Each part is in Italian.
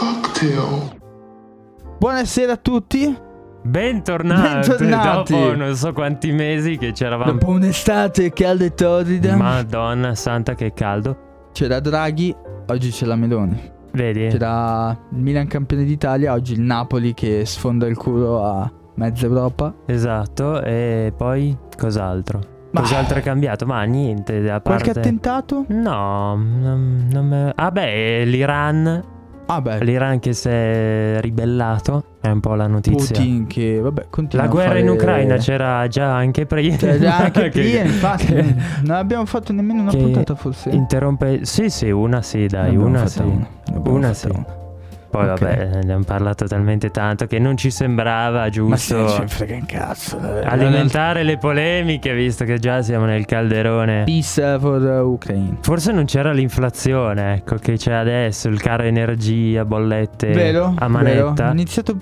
cocktail. Buonasera a tutti. Bentornati, Bentornati. dopo non so quanti mesi che c'eravamo. Dopo un'estate calda e torrida. Madonna santa che caldo. C'era Draghi, oggi c'è la Meloni. Vedi? C'era il Milan campione d'Italia, oggi il Napoli che sfonda il culo a mezza Europa. Esatto, e poi cos'altro? Ma- Cos'altro è cambiato? Ma niente, a parte... Qualche attentato? No, non, non me... Ah beh, l'Iran, Ah beh, l'Iran che si è ribellato, è un po' la notizia. Putin che vabbè, continua La guerra fare- in Ucraina c'era già anche prima. C'era già anche Che- prima, infatti. che Non abbiamo fatto nemmeno una puntata forse. Interrompe... Sì, sì, una sì, dai, una sì. Una, Una sì. una. Poi Ok. vabbè, ne abbiamo parlato talmente tanto che non ci sembrava giusto ne frega cazzo. eh. alimentare le polemiche visto che già siamo nel calderone. Peace for Ukraine. Forse non c'era l'inflazione, ecco, che c'è adesso, il caro energia, bollette Vero? a Vero? manetta. Ho iniziato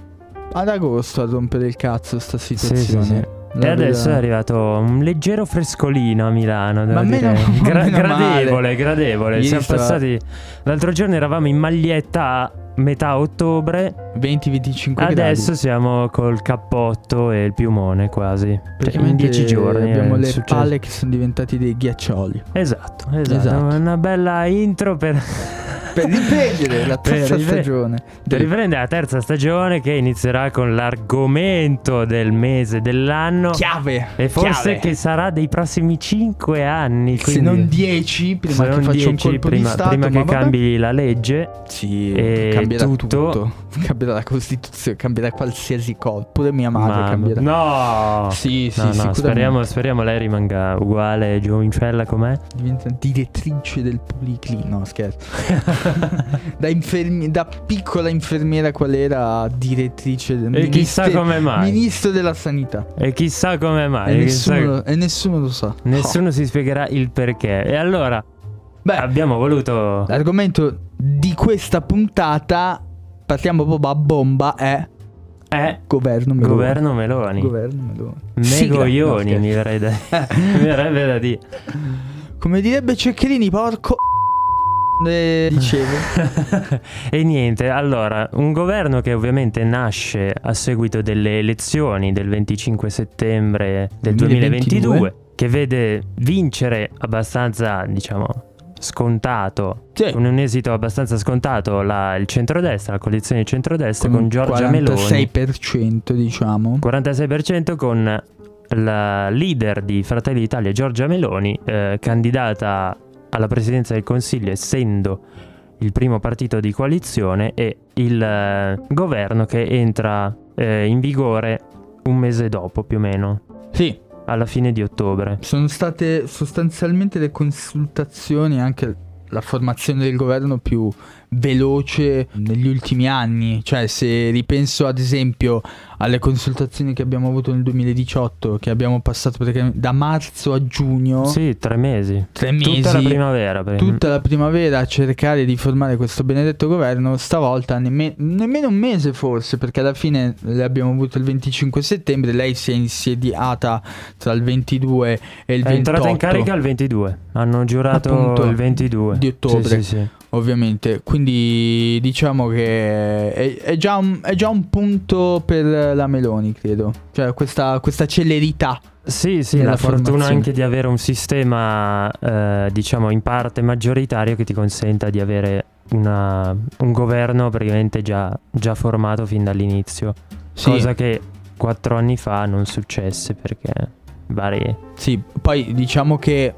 ad agosto a rompere il cazzo sta Sì, situazione. sì, sì. La E adesso verità. è arrivato un leggero frescolino a Milano, Ma meno-. Gra- meno gradevole, male. gradevole. Ieri Siamo stava- passati L'altro giorno eravamo in maglietta a metà ottobre 20-25 Adesso gradi. siamo col cappotto e il piumone quasi. Cioè, in Praticamente dieci giorni. abbiamo le successo. palle che sono diventati dei ghiaccioli. Esatto, esatto, Esatto. Una bella intro per, Per riprendere la Per terza ripre- stagione. per riprendere la terza stagione che inizierà con l'argomento del mese dell'anno. Chiave. E forse chiave. che sarà dei prossimi cinque anni. se non 10 prima che faccia un 10, colpo prima, di stato, prima ma che cambi la legge. Sì, cambierà tutto. tutto. Cambierà la Costituzione, cambierà qualsiasi cosa. Pure mia madre Ma- cambierà. No! Sì, sì, No, no, speriamo, speriamo lei rimanga uguale giovincella com'è. Diventa direttrice del policlinico. No, scherzo. da, infermi- da piccola infermiera qual era direttrice del E chissà come mai. Ministro della sanità. E chissà come mai. e, chissà- nessuno, e nessuno lo sa. Nessuno si spiegherà il perché. E allora Beh, abbiamo voluto. l'argomento di questa puntata, partiamo proprio a bomba, è Eh, governo Meloni. governo Meloni. Governo Meloni. Megoglioni, No, mi, verrei da... mi verrebbe da dire. Come direbbe Cecchini, porco... Eh, dicevo. e niente, allora, un governo che ovviamente nasce a seguito delle elezioni del 25 settembre del 2022, 2022, che vede vincere abbastanza, diciamo, scontato, Sì. con un esito abbastanza scontato la- il centrodestra, la coalizione di centrodestra con, un Giorgia Meloni. 46% diciamo. 46% con la leader di Fratelli d'Italia, Giorgia Meloni, eh, candidata alla presidenza del Consiglio essendo il primo partito di coalizione e il eh, governo che entra eh, in vigore un mese dopo più o meno, Sì, alla fine di ottobre. sono state sostanzialmente le consultazioni, anche la formazione del governo più veloce negli ultimi anni. Cioè, se ripenso ad esempio alle consultazioni che abbiamo avuto nel 2018, che abbiamo passato praticamente da marzo a giugno, Sì, tre mesi. tre mesi. Tutta la primavera. per- tutta la primavera a cercare di formare questo benedetto governo, stavolta nemme- nemmeno un mese forse, perché alla fine le abbiamo avuto il 25 settembre, lei si è insediata tra il 22 e il È 28 entrata in carica il 22. Hanno giurato Appunto, il 22 di ottobre. Sì, sì, sì. Ovviamente, quindi diciamo che è, è già un, è già un punto per la Meloni, credo, cioè questa, questa celerità. Sì, sì, la fortuna anche di avere un sistema, eh, diciamo, in parte maggioritario che ti consenta di avere una- un governo praticamente già, già formato fin dall'inizio. Sì, Cosa che quattro anni fa non successe perché vari sì, poi diciamo che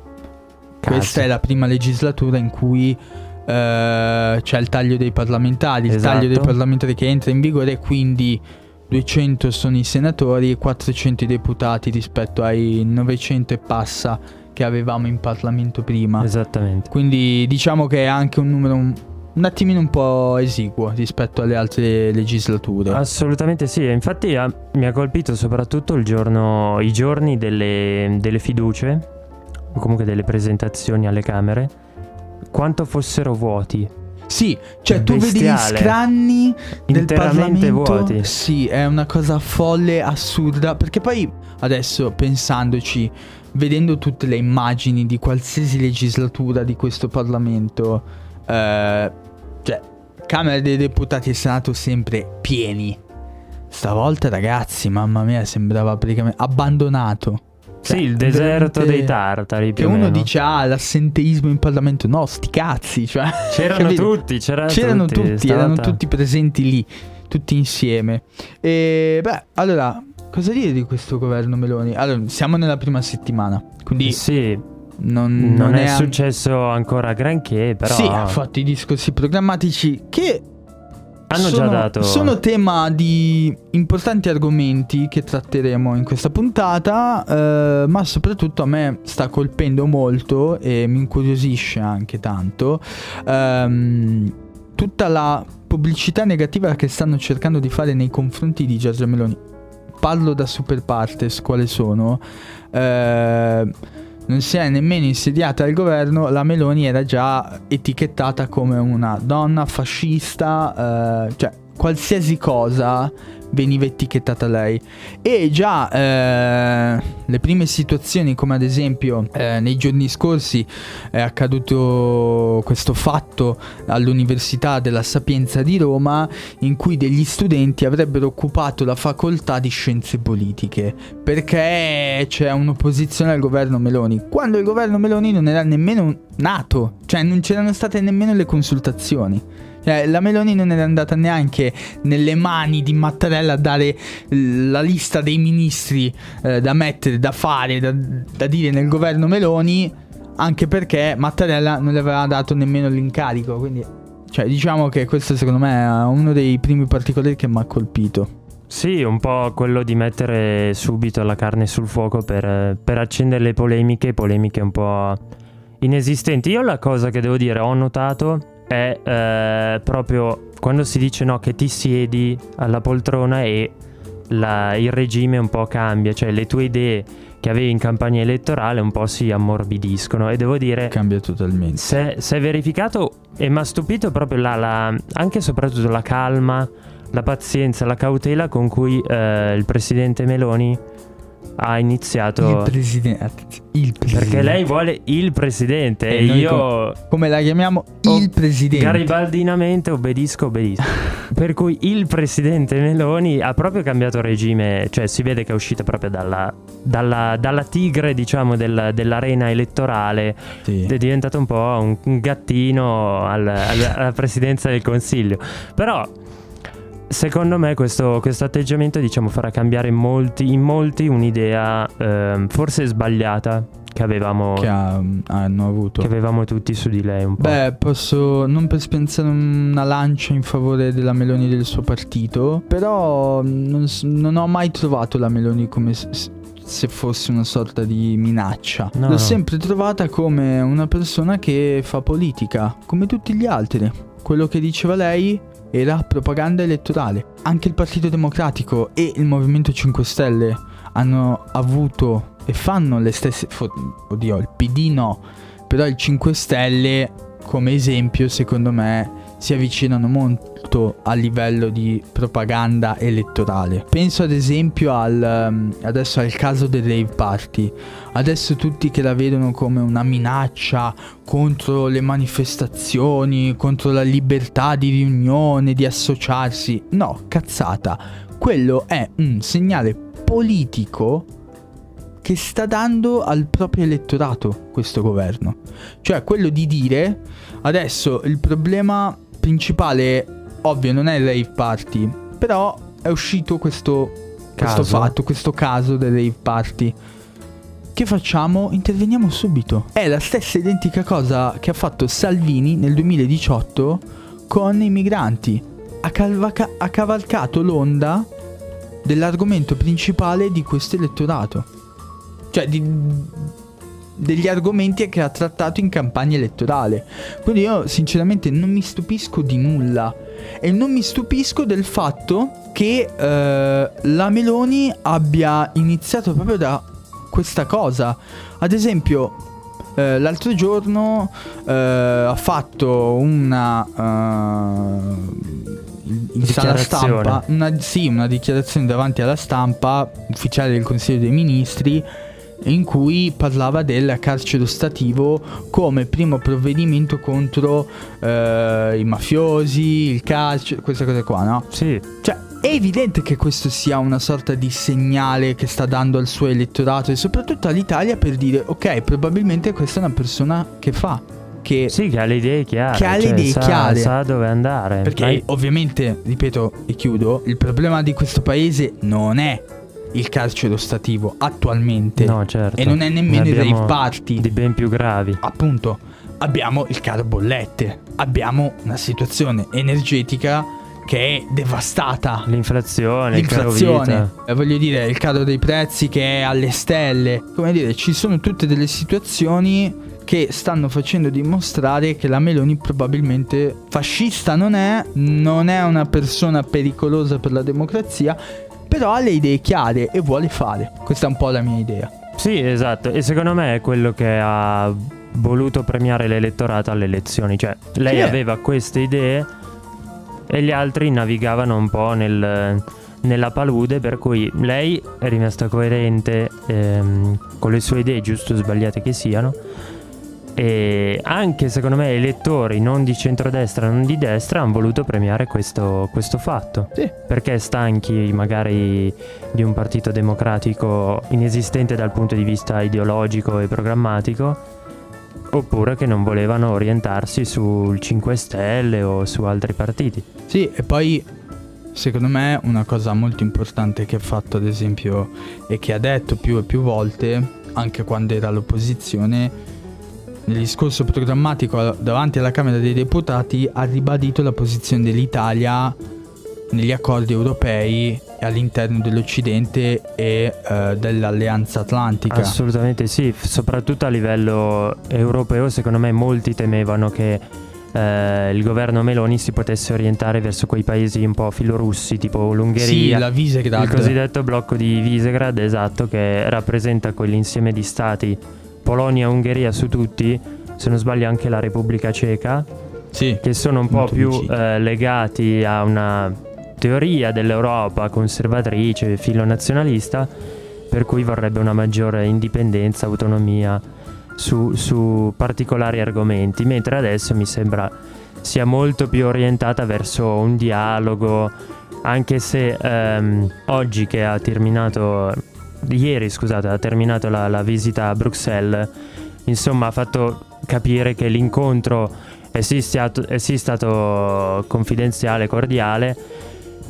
casi. Questa è la prima legislatura in cui eh, c'è il taglio dei parlamentari, il Esatto. taglio dei parlamentari che entra in vigore, quindi 200 sono i senatori e 400 i deputati rispetto ai 900 e passa che avevamo in Parlamento prima. Esattamente. Quindi diciamo che è anche un numero un, un attimino un po' esiguo rispetto alle altre legislature. Assolutamente sì, infatti ah, mi ha colpito soprattutto il giorno, i giorni delle, delle fiducie, o comunque delle presentazioni alle Camere, quanto fossero vuoti. Sì, cioè tu vedi gli Bestiale. scranni del Interamente Parlamento. vuoti. Sì, è una cosa folle, assurda. Perché poi adesso pensandoci, vedendo tutte le immagini di qualsiasi legislatura di questo Parlamento, eh, cioè Camera dei Deputati e Senato sempre pieni. Stavolta, ragazzi, mamma mia, sembrava praticamente abbandonato. Sì, Cioè, il deserto veramente- dei tartari. Che uno dice, ah, l'assenteismo in Parlamento. No, sti cazzi. Cioè, C'erano capito? tutti, c'erano, C'erano tutti, tutti, erano tutti presenti lì, tutti insieme. E beh, allora, cosa dire di questo governo Meloni? Allora, siamo nella prima settimana, quindi Sì, non, non, è, an- successo ancora granché, però Sì, ha fatto i discorsi programmatici che hanno sono, già dato... sono tema di importanti argomenti che tratteremo in questa puntata, eh, ma soprattutto a me sta colpendo molto e mi incuriosisce anche tanto ehm, tutta la pubblicità negativa che stanno cercando di fare nei confronti di Giorgia Meloni. Parlo da super partes, quale sono? Eh, non si è nemmeno insediata al governo, la Meloni era già etichettata come una donna fascista, eh, cioè qualsiasi cosa veniva etichettata lei. E già eh, le prime situazioni, come ad esempio eh, nei giorni scorsi è accaduto questo fatto all'Università della Sapienza di Roma, in cui degli studenti avrebbero occupato la facoltà di scienze politiche perché c'è un'opposizione al governo Meloni, quando il governo Meloni non era nemmeno nato, cioè non c'erano state nemmeno le consultazioni. Cioè, la Meloni non era andata neanche nelle mani di Mattarella a dare la lista dei ministri eh, da mettere, da fare, da, da dire nel governo Meloni, anche perché Mattarella non le aveva dato nemmeno l'incarico. Quindi, cioè, diciamo che questo secondo me è uno dei primi particolari che mi ha colpito. Sì, un po' quello di mettere subito la carne sul fuoco per, per accendere le polemiche, polemiche un po' inesistenti. Io la cosa che devo dire ho notato è eh, proprio quando si dice no che ti siedi alla poltrona e la- il regime un po' cambia, cioè le tue idee che avevi in campagna elettorale un po' si ammorbidiscono e devo dire Cambia totalmente. se, se è verificato e mi ha stupito proprio la, la- anche e soprattutto la calma, la pazienza, la cautela con cui eh, il presidente Meloni ha iniziato. Il presidente. Il presidente. perché lei vuole il presidente E e noi io Come la chiamiamo? Oh, il presidente. garibaldinamente obbedisco, obbedisco. per cui il presidente Meloni ha proprio cambiato regime, cioè si vede che è uscita proprio dalla, dalla- dalla tigre, diciamo, del- dell'arena elettorale Sì. è diventato un po' un, un gattino al- al- alla presidenza del consiglio. Però, secondo me, questo, questo atteggiamento diciamo, farà cambiare in molti, in molti un'idea ehm, forse sbagliata che avevamo, che che, ha- hanno avuto. avevamo tutti su di lei. Un po'. Beh, posso non per spensare una lancia in favore della Meloni e del suo partito, però non, s- non ho mai trovato la Meloni come s- s- se fosse una sorta di minaccia. No, L'ho no. sempre trovata come una persona che fa politica, come tutti gli altri. Quello che diceva lei era propaganda elettorale. Anche il Partito Democratico e il Movimento 5 Stelle hanno avuto e fanno le stesse... oddio, il PD no, però il 5 Stelle come esempio secondo me si avvicinano molto a livello di propaganda elettorale. Penso ad esempio al, um, adesso al caso del rave party. Adesso tutti che la vedono come una minaccia contro le manifestazioni, contro la libertà di riunione, di associarsi. No, cazzata. Quello è un segnale politico che sta dando al proprio elettorato questo governo. Cioè quello di dire adesso il problema principale, ovvio, non è il rave party, però è uscito questo, questo fatto, questo caso del rave party. Che facciamo? Interveniamo subito. È la stessa identica cosa che ha fatto Salvini nel 2018 con i migranti. Ha, calvaca- ha cavalcato l'onda dell'argomento principale di questo elettorato. Cioè, di- degli argomenti che ha trattato in campagna elettorale. Quindi io sinceramente non mi stupisco di nulla. E non mi stupisco del fatto che eh, la Meloni abbia iniziato proprio da questa cosa. Ad esempio, eh, l'altro giorno eh, ha fatto una... eh, in sala stampa, una, sì, una dichiarazione davanti alla stampa ufficiale del Consiglio dei Ministri in cui parlava del carcere ostativo come primo provvedimento contro eh, i mafiosi, il carcere, queste cose qua, no? Sì. Cioè, è evidente che questo sia una sorta di segnale che sta dando al suo elettorato e soprattutto all'Italia per dire ok, probabilmente questa è una persona che fa. Che, sì, che ha le idee chiare. Che ha le cioè, idee sa, chiare. Sa dove andare. Perché Dai. ovviamente, ripeto e chiudo, il problema di questo paese non è il carcere ostativo attualmente. No, certo. E non è nemmeno Ne i abbiamo rave party. Di ben più gravi. Appunto, abbiamo il caro bollette. Abbiamo una situazione energetica che è devastata. L'inflazione, il caro L'inflazione, eh, voglio dire, il calo dei prezzi che è alle stelle. Come dire, ci sono tutte delle situazioni che stanno facendo dimostrare che la Meloni probabilmente fascista non è, non è una persona pericolosa per la democrazia, però ha le idee chiare e vuole fare. Questa è un po' la mia idea. Sì, esatto. E secondo me è quello che ha voluto premiare l'elettorato alle elezioni. Cioè, lei Sì. aveva queste idee e gli altri navigavano un po' nel- nella palude, per cui lei è rimasta coerente ehm, con le sue idee, giusto o sbagliate che siano. E anche secondo me elettori non di centrodestra, non di destra, hanno voluto premiare questo, questo fatto. Sì. Perché stanchi magari di un partito democratico inesistente dal punto di vista ideologico e programmatico, oppure che non volevano orientarsi sul 5 Stelle o su altri partiti. Sì, e poi secondo me una cosa molto importante che ha fatto ad esempio e che ha detto più e più volte, anche quando era all'opposizione, nel discorso programmatico davanti alla Camera dei Deputati ha ribadito la posizione dell'Italia negli accordi europei e all'interno dell'Occidente e eh, dell'Alleanza Atlantica. Assolutamente sì, soprattutto a livello europeo secondo me molti temevano che eh, il governo Meloni si potesse orientare verso quei paesi un po' filorussi tipo sì, l'Ungheria, la Visegrad. il cosiddetto blocco di Visegrad, esatto, che rappresenta quell'insieme di stati Polonia e Ungheria su tutti, se non sbaglio anche la Repubblica Ceca, Sì. che sono un po' più eh, legati a una teoria dell'Europa conservatrice, filonazionalista, per cui vorrebbe una maggiore indipendenza, autonomia su, su particolari argomenti, mentre adesso mi sembra sia molto più orientata verso un dialogo, anche se ehm, oggi che ha terminato, ieri scusate, ha terminato la, la visita a Bruxelles, insomma ha fatto capire che l'incontro è sì, stato, è sì stato confidenziale, cordiale,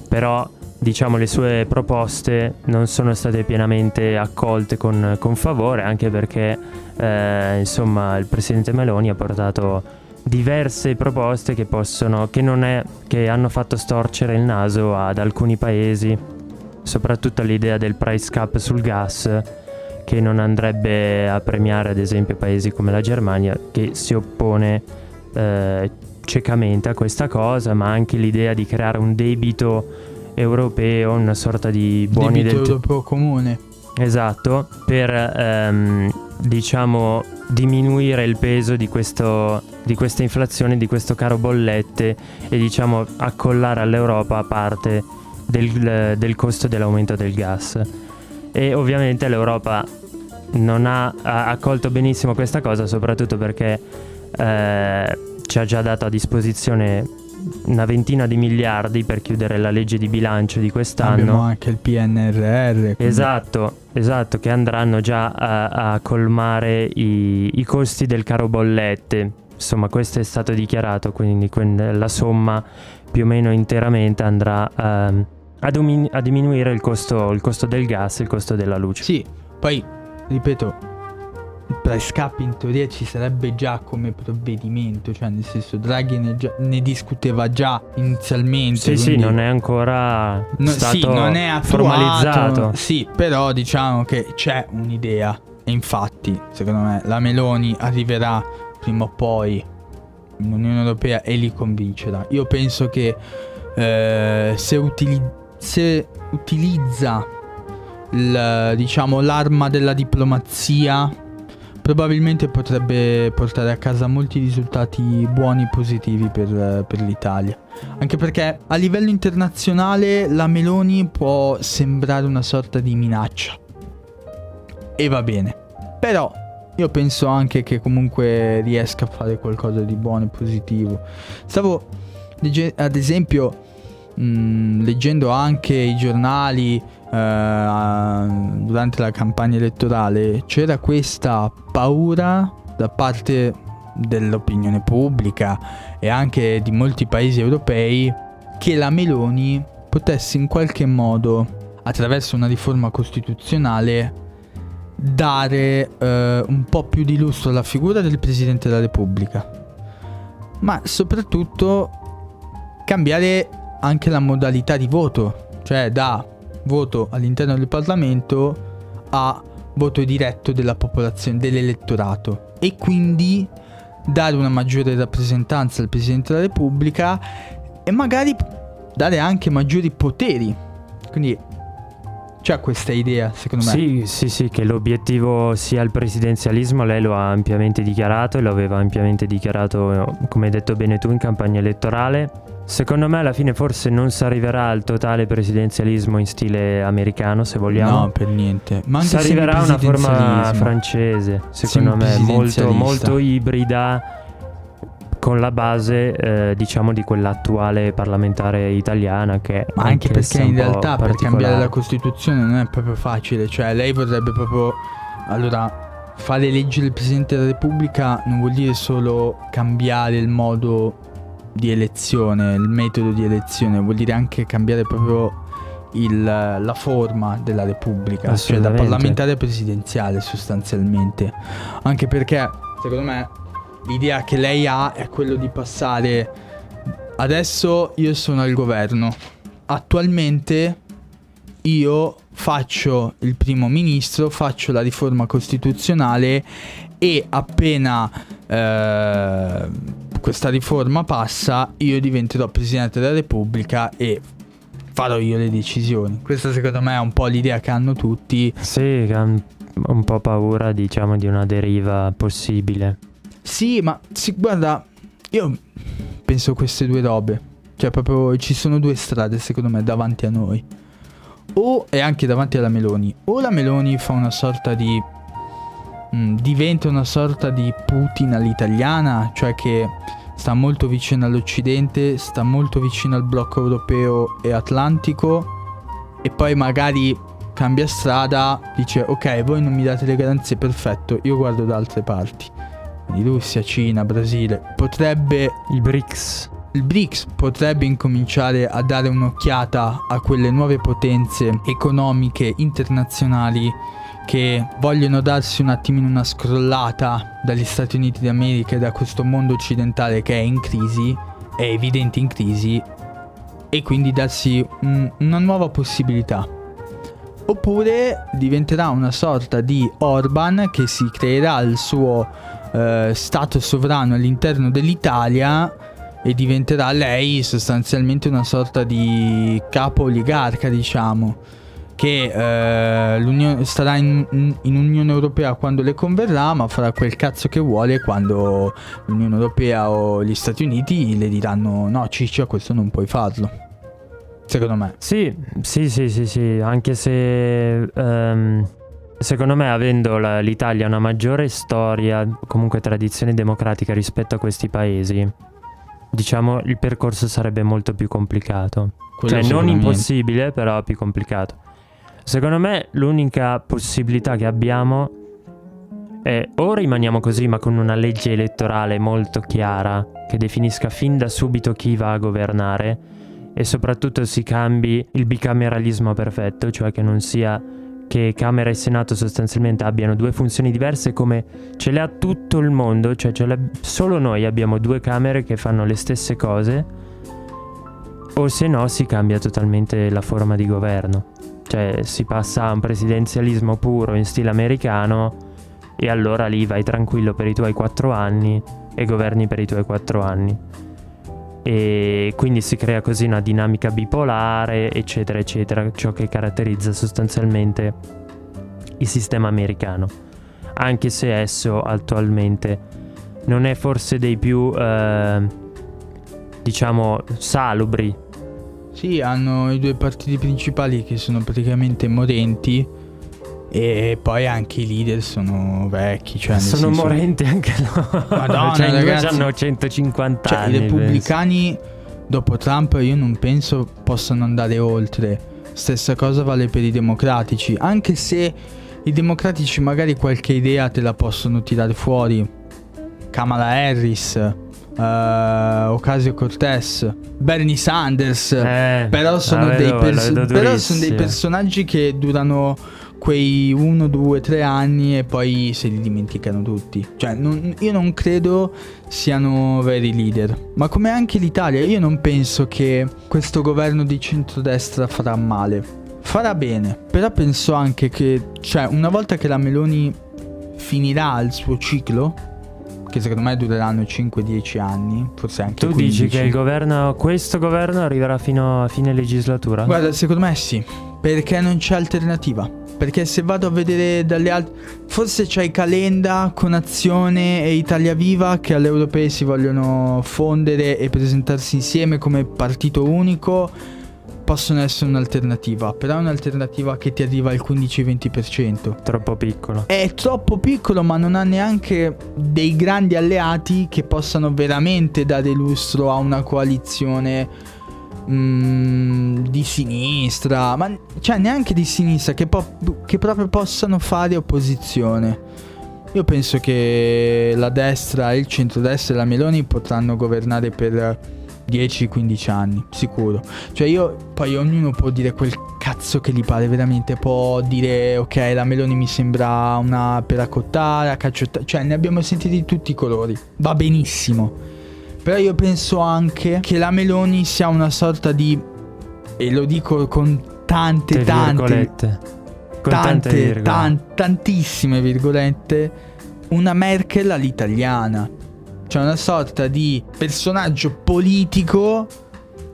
però diciamo le sue proposte non sono state pienamente accolte con, con favore, anche perché eh, insomma il presidente Meloni ha portato diverse proposte che possono che è che hanno fatto storcere il naso ad alcuni paesi, soprattutto l'idea del price cap sul gas che non andrebbe a premiare ad esempio paesi come la Germania che si oppone eh, ciecamente a questa cosa, ma anche l'idea di creare un debito europeo, una sorta di buoni Debito del europeo comune. Esatto, per ehm, diciamo diminuire il peso di, questo, di questa inflazione, di questo caro bollette e diciamo accollare all'Europa parte del, del costo dell'aumento del gas. E ovviamente l'Europa non ha, ha accolto benissimo questa cosa, soprattutto perché eh, ci ha già dato a disposizione una ventina di miliardi per chiudere la legge di bilancio di quest'anno. Abbiamo anche il PNRR. quindi- Esatto, esatto, che andranno già a, a colmare i, i costi del caro bollette. Insomma, questo è stato dichiarato, quindi la somma più o meno interamente andrà ehm, a, domin- a diminuire il costo, il costo del gas e il costo della luce. Sì, poi ripeto, il price cap in teoria ci sarebbe già come provvedimento, cioè nel senso Draghi ne, già- ne discuteva già inizialmente. Sì, sì, non è ancora No, stato sì, non è attuato, formalizzato. Sì, però diciamo che c'è un'idea. E infatti, secondo me, la Meloni arriverà prima o poi in Unione Europea e li convincerà. Io penso che eh, se, utili- se utilizza il- diciamo, l'arma della diplomazia, probabilmente potrebbe portare a casa molti risultati buoni e positivi per, per l'Italia. Anche perché a livello internazionale la Meloni può sembrare una sorta di minaccia. E va bene. Però io penso anche che comunque riesca a fare qualcosa di buono e positivo. Stavo ad esempio mh, mm, leggendo anche i giornali eh, durante la campagna elettorale, c'era questa paura da parte dell'opinione pubblica e anche di molti paesi europei che la Meloni potesse in qualche modo, attraverso una riforma costituzionale, dare eh, un po' più di lustro alla figura del Presidente della Repubblica, ma soprattutto cambiare anche la modalità di voto, cioè da voto all'interno del Parlamento a voto diretto della popolazione, dell'elettorato e quindi dare una maggiore rappresentanza al Presidente della Repubblica e magari dare anche maggiori poteri. Quindi c'è questa idea, secondo me. Sì, sì, sì, che l'obiettivo sia il presidenzialismo, lei lo ha ampiamente dichiarato e lo aveva ampiamente dichiarato, come hai detto bene tu, in campagna elettorale. Secondo me alla fine forse non si arriverà al totale presidenzialismo in stile americano, se vogliamo. No, per niente. Ma si arriverà a una forma francese, secondo me, molto, molto ibrida con la base eh, diciamo di quella attuale parlamentare italiana che ma anche perché in realtà per cambiare la Costituzione non è proprio facile cioè lei vorrebbe proprio allora fare legge del Presidente della Repubblica non vuol dire solo cambiare il modo di elezione il metodo di elezione vuol dire anche cambiare proprio il, la forma della Repubblica cioè da parlamentare presidenziale sostanzialmente. Anche perché secondo me l'idea che lei ha è quello di passare adesso io sono al governo attualmente io faccio il primo ministro faccio la riforma costituzionale e appena eh, questa riforma passa io diventerò presidente della repubblica e farò io le decisioni questa secondo me è un po' l'idea che hanno tutti sì che hanno un po' paura diciamo di una deriva possibile sì, ma sì, guarda, io penso queste due robe. Cioè, proprio ci sono due strade, secondo me, davanti a noi. O e anche davanti alla Meloni. O la Meloni fa una sorta di. Mm, diventa una sorta di Putin all'italiana, cioè che sta molto vicino all'Occidente, sta molto vicino al blocco europeo e atlantico. E poi magari cambia strada, dice ok, voi non mi date le garanzie, perfetto, io guardo da altre parti di Russia, Cina, Brasile, potrebbe... Il BRICS. Il BRICS potrebbe incominciare a dare un'occhiata a quelle nuove potenze economiche internazionali che vogliono darsi un attimino una scrollata dagli Stati Uniti d'America e da questo mondo occidentale che è in crisi, è evidente in crisi, e quindi darsi un, una nuova possibilità. Oppure diventerà una sorta di Orban che si creerà il suo eh, stato sovrano all'interno dell'Italia e diventerà lei sostanzialmente una sorta di capo oligarca, diciamo, che eh, starà in, in, Unione Europea quando le converrà, ma farà quel cazzo che vuole quando l'Unione Europea o gli Stati Uniti le diranno no, ciccio, questo non puoi farlo. Secondo me. Sì, sì, sì, sì, sì. anche se... Um Secondo me, avendo la, l'Italia una maggiore storia, comunque tradizione democratica rispetto a questi paesi, diciamo il percorso sarebbe molto più complicato. Quello cioè, non impossibile, però più complicato. Secondo me, l'unica possibilità che abbiamo è o rimaniamo così, ma con una legge elettorale molto chiara che definisca fin da subito chi va a governare e soprattutto si cambi il bicameralismo perfetto, cioè che non sia che Camera e Senato sostanzialmente abbiano due funzioni diverse come ce le ha tutto il mondo, cioè solo noi abbiamo due Camere che fanno le stesse cose, o se no si cambia totalmente la forma di governo. Cioè si passa a un presidenzialismo puro in stile americano e allora lì vai tranquillo per i tuoi quattro anni e governi per i tuoi quattro anni e quindi si crea così una dinamica bipolare, eccetera, eccetera, ciò che caratterizza sostanzialmente il sistema americano, anche se esso attualmente non è forse dei più, eh, diciamo, salubri. Sì, hanno i due partiti principali che sono praticamente morenti E poi anche i leader sono vecchi. Cioè sono senso... morenti anche loro. Madonna, cioè, ragazzi, hanno 150 cioè, anni. I repubblicani dopo Trump io non penso possano andare oltre. Stessa cosa vale per i democratici. Anche se i democratici magari qualche idea te la possono tirare fuori. Kamala Harris, uh, Ocasio Cortez, Bernie Sanders. Eh, però, sono vedo, dei pers- però sono dei personaggi che durano quei 1, 2, 3 anni e poi se li dimenticano tutti. Cioè, non- io non credo siano veri leader. Ma come anche l'Italia, io non penso che questo governo di centrodestra farà male. Farà bene, però penso anche che, cioè, una volta che la Meloni finirà il suo ciclo, che secondo me dureranno 5-10 anni, forse anche Tu 15. dici che il governo, questo governo arriverà fino a fine legislatura? Guarda, secondo me sì, perché non c'è alternativa. Perché se vado a vedere dalle altre... Forse c'hai Calenda con Azione e Italia Viva che alle europee si vogliono fondere e presentarsi insieme come partito unico. Possono essere un'alternativa, però è un'alternativa che ti arriva al 15-20%. Troppo piccolo. È troppo piccolo ma non ha neanche dei grandi alleati che possano veramente dare lustro a una coalizione mm, di sinistra, ma cioè neanche di sinistra, che, po- che proprio possano fare opposizione. Io penso che la destra, il centrodestra e la Meloni potranno governare per 10-15 anni, sicuro. Cioè io, poi ognuno può dire quel cazzo che gli pare veramente, può dire ok la Meloni mi sembra una peracottara, cacciottara, cioè ne abbiamo sentiti di tutti i colori, va benissimo. Però io penso anche che la Meloni sia una sorta di, e lo dico con tante, Te tante, virgolette. Con tante, tante, virgolette. tan- tantissime virgolette, una Merkel all'italiana. Cioè una sorta di personaggio politico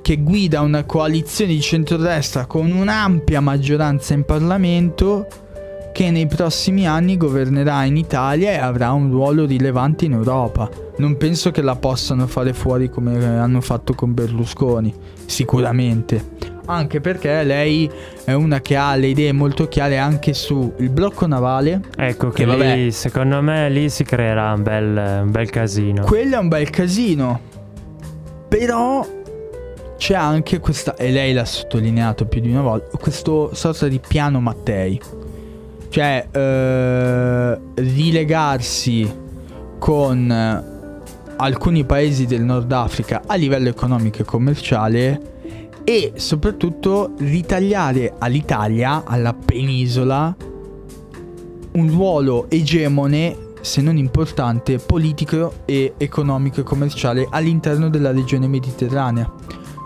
che guida una coalizione di centrodestra con un'ampia maggioranza in Parlamento che nei prossimi anni governerà in Italia e avrà un ruolo rilevante in Europa. Non penso che la possano fare fuori come hanno fatto con Berlusconi, sicuramente. Anche perché lei è una che ha le idee molto chiare anche sul blocco navale. Ecco che Che vabbè. lì, secondo me, lì si creerà un bel, un bel casino. Quello è un bel casino. Però c'è anche questa, e lei l'ha sottolineato più di una volta, questo sorta di piano Mattei. Cioè, eh, rilegarsi con alcuni paesi del Nord Africa a livello economico e commerciale e soprattutto ritagliare all'Italia, alla penisola, un ruolo egemone, se non importante, politico e economico e commerciale all'interno della regione mediterranea.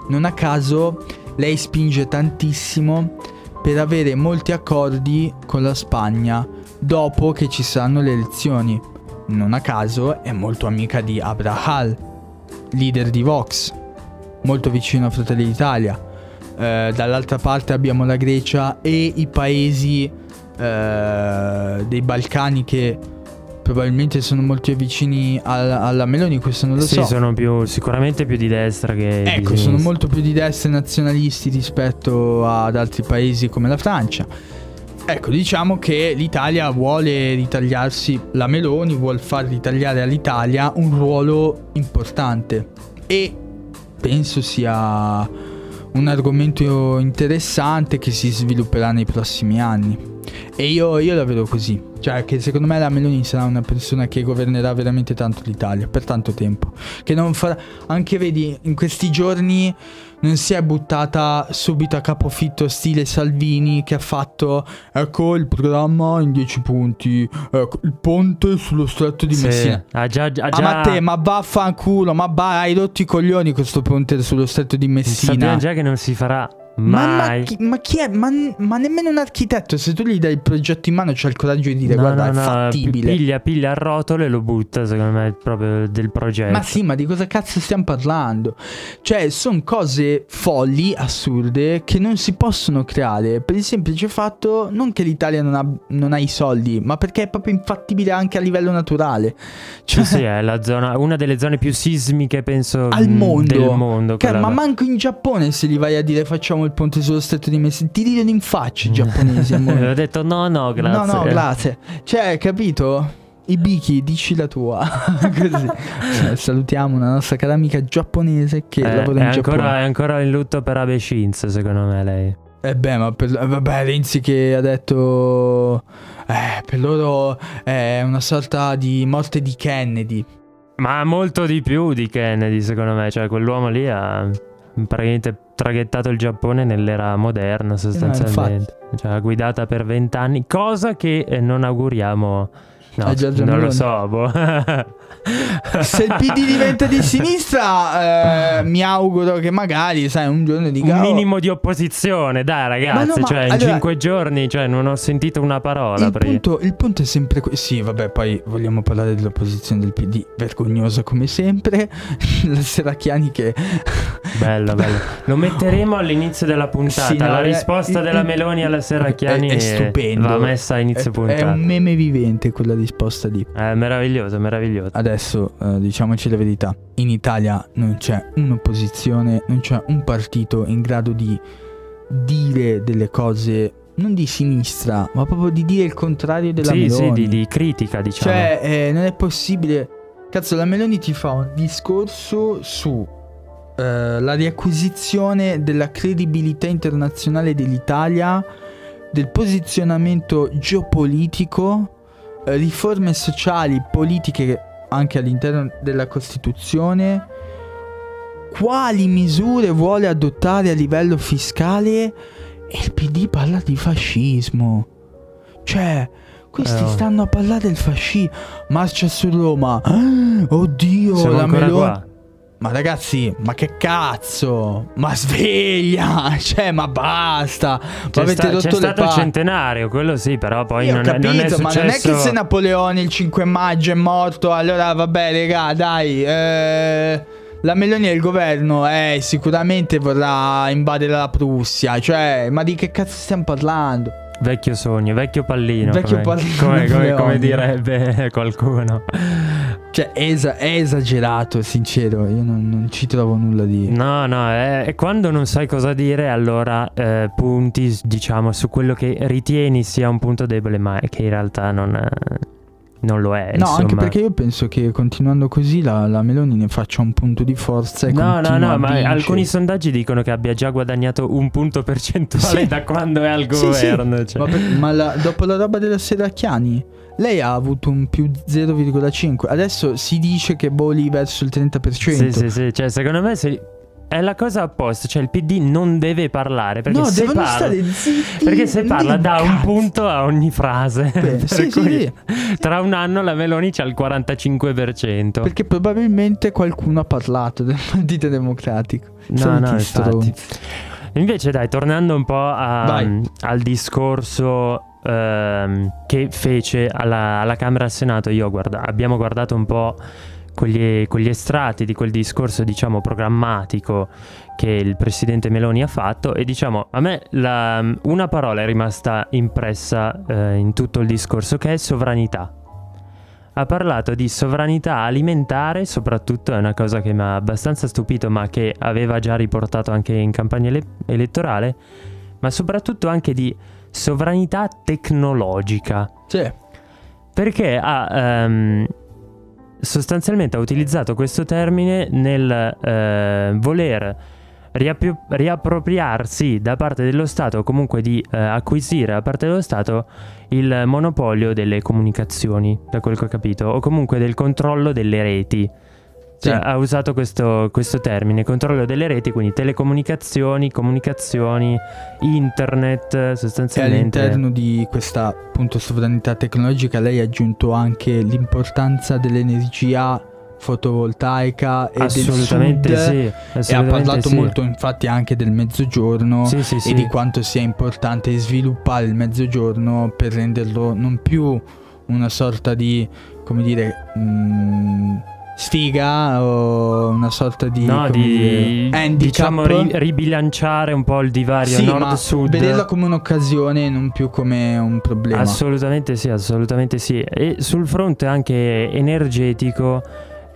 Non a caso lei spinge tantissimo per avere molti accordi con la Spagna dopo che ci saranno le elezioni. Non a caso è molto amica di Abraham, leader di Vox, molto vicino a Fratelli d'Italia. Eh, dall'altra parte abbiamo la Grecia e i paesi eh, dei Balcani che probabilmente sono molto vicini al- alla Meloni, questo non lo sì, so. sono più, sicuramente più di destra che Ecco, sono molto più di destra e nazionalisti rispetto ad altri paesi come la Francia. Ecco, diciamo che l'Italia vuole ritagliarsi, la Meloni vuole far ritagliare all'Italia un ruolo importante e penso sia un argomento interessante che si svilupperà nei prossimi anni. E io, io la vedo così, cioè che secondo me la Meloni sarà una persona che governerà veramente tanto l'Italia per tanto tempo. Che non farà, anche vedi, in questi giorni non si è buttata subito a capofitto stile Salvini che ha fatto, ecco il programma in 10 punti, ecco, il ponte sullo stretto di Sì, Messina. ha già, ha già Ah, ma te, ma vaffanculo, ma va, hai rotto i coglioni questo ponte sullo stretto di Messina. sappiamo già che non si farà Ma, ma chi, ma chi è? Ma, ma nemmeno un architetto, se tu gli dai il progetto in mano, c'ha il coraggio di dire: No, Guarda, no, è no, fattibile. Piglia, piglia a rotolo e lo butta, secondo me, proprio del progetto. Ma sì, ma di cosa cazzo stiamo parlando? Cioè, sono cose folli, assurde, che non si possono creare per il semplice fatto non che l'Italia non ha, non ha i soldi, ma perché è proprio infattibile anche a livello naturale. Cioè, Sì, sì, è la zona, una delle zone più sismiche, penso, al mondo. del mondo. Cioè, quella- ma manco in Giappone se gli vai a dire facciamo il il ponte sullo stretto di Messina. Ti ridono in faccia i giapponesi. Ho detto no, no, grazie. No, no, grazie. Cioè, capito? Ibiki, dici la tua. Così. Cioè, salutiamo una nostra cara amica giapponese che Eh, lavora è, in Giappone. ancora, è ancora in lutto per Abe Shinzo, secondo me lei. Eh beh, ma per, eh, vabbè, Renzi che ha detto eh, per loro è una sorta di morte di Kennedy. Ma molto di più di Kennedy, secondo me. Cioè, quell'uomo lì ha praticamente traghettato il Giappone nell'era moderna, sostanzialmente. cioè, ha guidata per vent'anni, cosa che eh, non auguriamo. No, A Giorgia non lo Meloni. so, boh. Se il PD diventa di sinistra, eh, mi auguro che magari, sai, un giorno dica Un "Oh, minimo di opposizione, dai ragazzi. Ma no, ma cioè, in allora- cinque giorni cioè, non ho sentito una parola. il punto, il punto è sempre que- Sì, vabbè, poi vogliamo parlare dell'opposizione del PD, vergognosa come sempre. La Serracchiani che Bello, bello. Lo metteremo all'inizio della puntata. Sì, no, la è- risposta il- della Meloni alla Serracchiani è, è stupendo. va messa a inizio è, puntata. È un meme vivente quella risposta lì. È meraviglioso, meraviglioso. Adesso eh, diciamoci la verità, in Italia non c'è un'opposizione, non c'è un partito in grado di dire delle cose non di sinistra, ma proprio di dire il contrario della Sì, Meloni. sì, di, di critica, diciamo. Cioè, eh, non è possibile. Cazzo, la Meloni ti fa un discorso su eh, la riacquisizione della credibilità internazionale dell'Italia, del posizionamento geopolitico, riforme sociali, politiche anche all'interno della Costituzione. Quali misure vuole adottare a livello fiscale? E il PD parla di fascismo. Cioè, questi Eh, oh. stanno a parlare del fascismo. Marcia su Roma. Ah, Oddio, Siamo la Meloni. Ma ragazzi, ma che cazzo? Ma sveglia! Cioè, ma basta! Ma C'è, avete sta- c'è stato il centenario, quello sì, però poi Io ho non, è, non è capito, ma non è che successo- se Napoleone il 5 maggio è morto, allora vabbè, regà, dai. eh, la Meloni e il governo, eh, sicuramente vorrà invadere la Prussia. Cioè, ma di che cazzo stiamo parlando? Vecchio sogno, vecchio pallino. Vecchio come, pallino come- come- come direbbe qualcuno. Cioè, è, esa- è esagerato, sincero. Io non, non ci trovo nulla di. No, no, è, è quando non sai cosa dire, allora eh, punti, diciamo, su quello che ritieni sia un punto debole, ma che in realtà non, eh, non lo è. No, insomma. anche perché io penso che continuando così la, la Meloni ne faccia un punto di forza e No, no, no, ma alcuni sondaggi dicono che abbia già guadagnato un punto percentuale Sì. da quando è al Sì, sì. governo. cioè. Ma, per- ma la- dopo la roba della Serracchiani, lei ha avuto un più 0,5. Adesso si dice che voli verso il 30%. Sì, sì, sì, cioè secondo me se- è la cosa apposta, cioè il PD non deve parlare perché no, se devono parla stare zitti. perché se parla dire dà un cazzo. punto a ogni frase. Beh, sì, sì, sì. Tra un anno la Meloni c'ha il 45%. Perché probabilmente qualcuno ha parlato del Partito Democratico. No, Soliti no, infatti. Invece dai, tornando un po' a- al discorso ehm, che fece alla, alla Camera e al Senato, io guarda- abbiamo guardato un po' quegli, quegli estratti di quel discorso, diciamo, programmatico che il presidente Meloni ha fatto e diciamo, a me la- una parola è rimasta impressa eh, in tutto il discorso che è sovranità. Ha parlato di sovranità alimentare, soprattutto è una cosa che mi ha abbastanza stupito, ma che aveva già riportato anche in campagna ele- elettorale, ma soprattutto anche di sovranità tecnologica. Sì. Perché ha ehm, sostanzialmente ha utilizzato questo termine nel eh, voler riappio- riappropriarsi da parte dello Stato o comunque di eh, acquisire da parte dello Stato il monopolio delle comunicazioni, da quel che ho capito, o comunque del controllo delle reti. Cioè, Sì. ha usato questo, questo termine, controllo delle reti, quindi telecomunicazioni, comunicazioni, internet, E sostanzialmente. all'interno di questa appunto sovranità tecnologica lei ha aggiunto anche l'importanza dell'energia fotovoltaica e Assolutamente del sud sì. e ha assolutamente parlato sì. molto infatti anche del mezzogiorno Sì, sì, e di quanto sia importante sviluppare il mezzogiorno per renderlo non più una sorta di come dire mm, sfiga o una sorta di, No, di handicap diciamo ri- ribilanciare un po' il divario sì, nord-sud. vederla come un'occasione e non più come un problema Assolutamente sì, assolutamente sì. E sul fronte anche energetico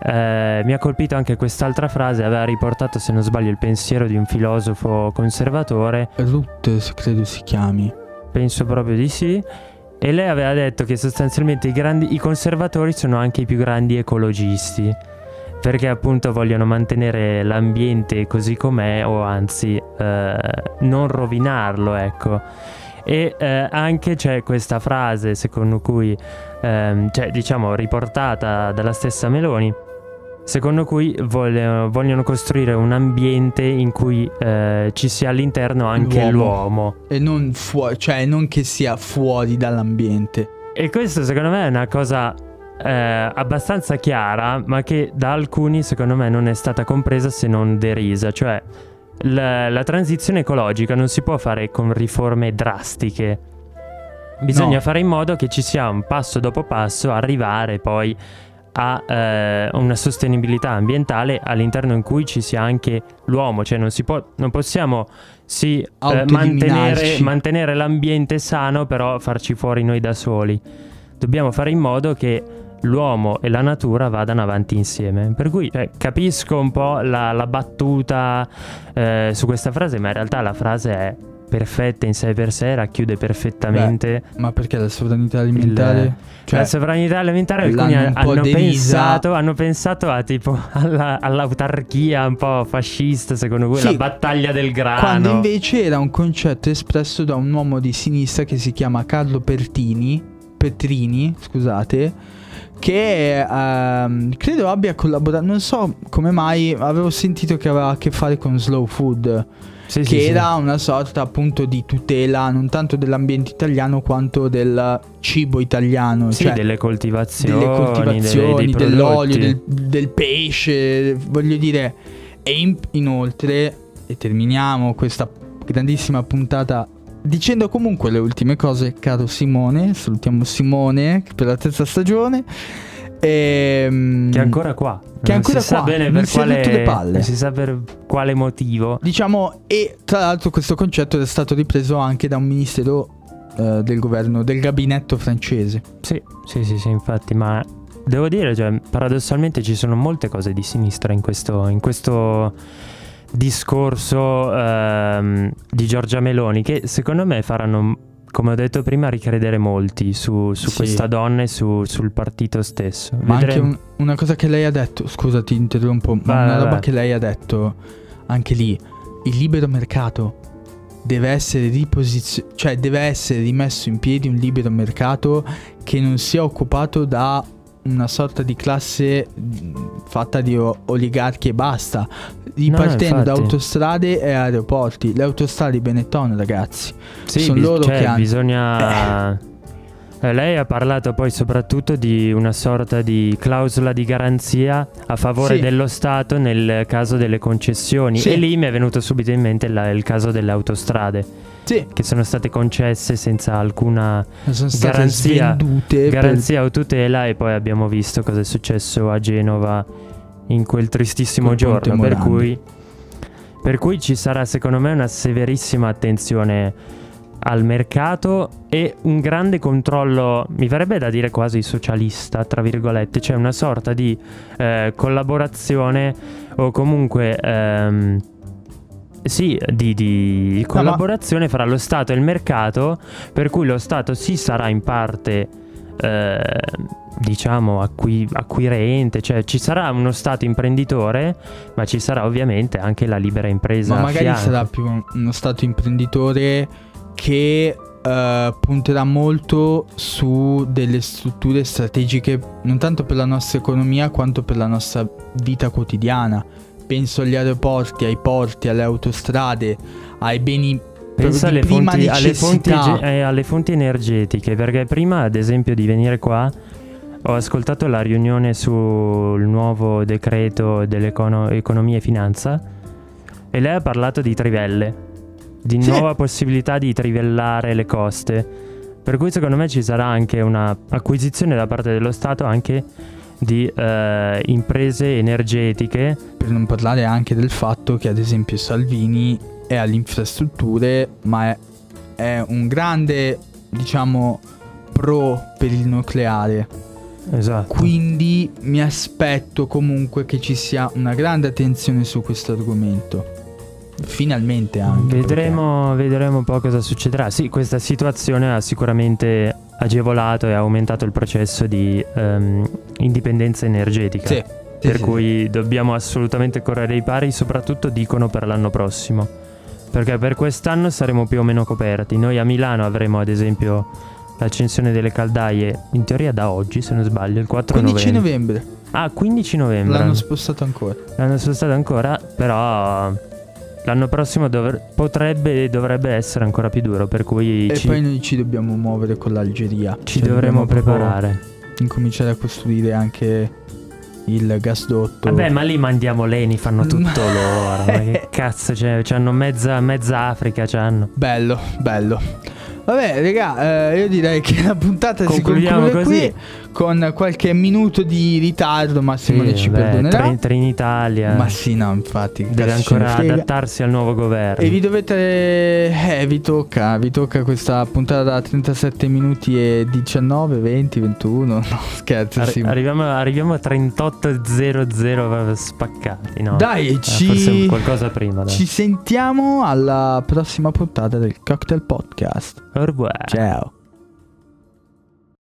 eh, mi ha colpito anche quest'altra frase, aveva riportato se non sbaglio il pensiero di un filosofo conservatore. Ruth credo si chiami. Penso proprio di sì. E lei aveva detto che sostanzialmente i, grandi, i conservatori sono anche i più grandi ecologisti perché appunto vogliono mantenere l'ambiente così com'è o anzi eh, non rovinarlo, ecco. E eh, anche c'è questa frase secondo cui, ehm, cioè diciamo riportata dalla stessa Meloni, secondo cui vogliono, vogliono costruire un ambiente in cui eh, ci sia all'interno anche l'uomo. l'uomo. E non, fuori, cioè non che sia fuori dall'ambiente. E questo secondo me è una cosa eh, abbastanza chiara, ma che da alcuni secondo me non è stata compresa se non derisa. Cioè, la, la transizione ecologica non si può fare con riforme drastiche. Bisogna no. fare in modo che ci sia un passo dopo passo, arrivare poi a eh, una sostenibilità ambientale all'interno in cui ci sia anche l'uomo, cioè non, può, non possiamo sì, eh, mantenere, mantenere l'ambiente sano, però farci fuori noi da soli. Dobbiamo fare in modo che l'uomo e la natura vadano avanti insieme. Per cui cioè, capisco un po' la, la battuta eh, su questa frase, ma in realtà la frase è perfetta in sé per sé, racchiude perfettamente. Beh, ma perché la sovranità alimentare? Il, cioè, la sovranità alimentare alcuni hanno pensato, hanno pensato, a tipo alla, all'autarchia un po' fascista, secondo voi, sì, la battaglia del grano. Quando invece era un concetto espresso da un uomo di sinistra che si chiama Carlo Pertini, Petrini, scusate che ehm, credo abbia collaborato, non so come mai, avevo sentito che aveva a che fare con Slow Food. Sì, che sì, era sì. una sorta appunto di tutela non tanto dell'ambiente italiano quanto del cibo italiano. Sì, cioè delle coltivazioni, delle coltivazioni delle, dell'olio, del, del, pesce, voglio dire. E in, inoltre, e terminiamo questa grandissima puntata Dicendo comunque le ultime cose, caro Simone, salutiamo Simone per la terza stagione. E, ehm, che è ancora qua. Che è ancora si qua. Sa bene per quale, le palle. si sa per quale motivo. Diciamo, e tra l'altro questo concetto è stato ripreso anche da un ministero uh, del governo, del gabinetto francese. Sì, sì, sì, sì, infatti, ma devo dire, cioè, paradossalmente ci sono molte cose di sinistra in questo, in questo discorso ehm, di Giorgia Meloni che secondo me faranno, come ho detto prima, ricredere molti su, su sì. questa donna e su, sul partito stesso. Ma Vedremo. anche un, una cosa che lei ha detto, scusa ti interrompo, ma vai, una roba vai. che lei ha detto anche lì, il libero mercato deve essere riposizionato, cioè deve essere rimesso in piedi un libero mercato che non sia occupato da una sorta di classe fatta di oligarchi e basta, ripartendo no, da autostrade e aeroporti. Le autostrade Benetton, ragazzi, sì, sono bis- loro cioè, che hanno... Bisogna... Eh. eh. Lei ha parlato poi soprattutto di una sorta di clausola di garanzia a favore sì. dello Stato nel caso delle concessioni sì. e lì mi è venuto subito in mente la, il caso delle autostrade sì. che sono state concesse senza alcuna garanzia, garanzia per... o tutela e poi abbiamo visto cosa è successo a Genova in quel tristissimo Col giorno. Per cui, per cui ci sarà secondo me una severissima attenzione al mercato e un grande controllo, mi verrebbe da dire quasi socialista, tra virgolette, cioè una sorta di eh, collaborazione o comunque ehm, sì, di, di collaborazione fra lo Stato e il mercato, per cui lo Stato sì sarà in parte, eh, diciamo, acqui- acquirente, cioè ci sarà uno Stato imprenditore, ma ci sarà ovviamente anche la libera impresa. Ma magari sarà più uno Stato imprenditore che Uh, punterà molto su delle strutture strategiche non tanto per la nostra economia quanto per la nostra vita quotidiana penso agli aeroporti, ai porti, alle autostrade, ai beni Pensa alle fonti, alle, fonti, eh, alle fonti energetiche, perché prima, ad esempio, di venire qua ho ascoltato la riunione sul nuovo decreto dell'economia e finanza e lei ha parlato di trivelle, di sì. nuova possibilità di trivellare le coste. Per cui secondo me ci sarà anche un'acquisizione da parte dello Stato anche di eh, imprese energetiche. Per non parlare anche del fatto che ad esempio Salvini è alle infrastrutture, ma è, è un grande, diciamo, pro per il nucleare. Esatto. Quindi mi aspetto comunque che ci sia una grande attenzione su questo argomento. Finalmente anche. Vedremo, vedremo un po' cosa succederà. Sì, questa situazione ha sicuramente agevolato e aumentato il processo di ehm, indipendenza energetica. Sì, sì, per sì, cui dobbiamo assolutamente correre ai pari, soprattutto dicono per l'anno prossimo. Perché per quest'anno saremo più o meno coperti. Noi a Milano avremo ad esempio l'accensione delle caldaie, in teoria da oggi se non sbaglio, il 4 15 novembre. novembre. Ah, 15 novembre. L'hanno spostato ancora. L'hanno spostato ancora, però l'anno prossimo dovr- potrebbe e dovrebbe essere ancora più duro, per cui E ci, poi noi ci dobbiamo muovere con l'Algeria. ci Cioè, dovremo preparare. Incominciare a costruire anche il gasdotto. Vabbè, ma lì mandiamo leni, fanno tutto loro. Ma che cazzo, c'è, c'hanno mezza, mezza Africa, c'hanno. Bello, bello. Vabbè, raga, eh, io direi che la puntata si Concludiamo conclude così. qui con qualche minuto di ritardo, ma Simone ci vabbè, perdonerà. Trenitalia Ma sì, no, infatti. deve ancora adattarsi al nuovo governo. E vi dovete. Eh, vi tocca. Vi tocca questa puntata da 37 minuti e 19, 20, 21. No, scherzo. Simone. arriviamo, arriviamo a 38.00 spaccati, no? Dai, Eh, ci. Forse qualcosa prima, dai. Ci sentiamo alla prossima puntata del Cocktail Podcast. Au revoir. Ciao.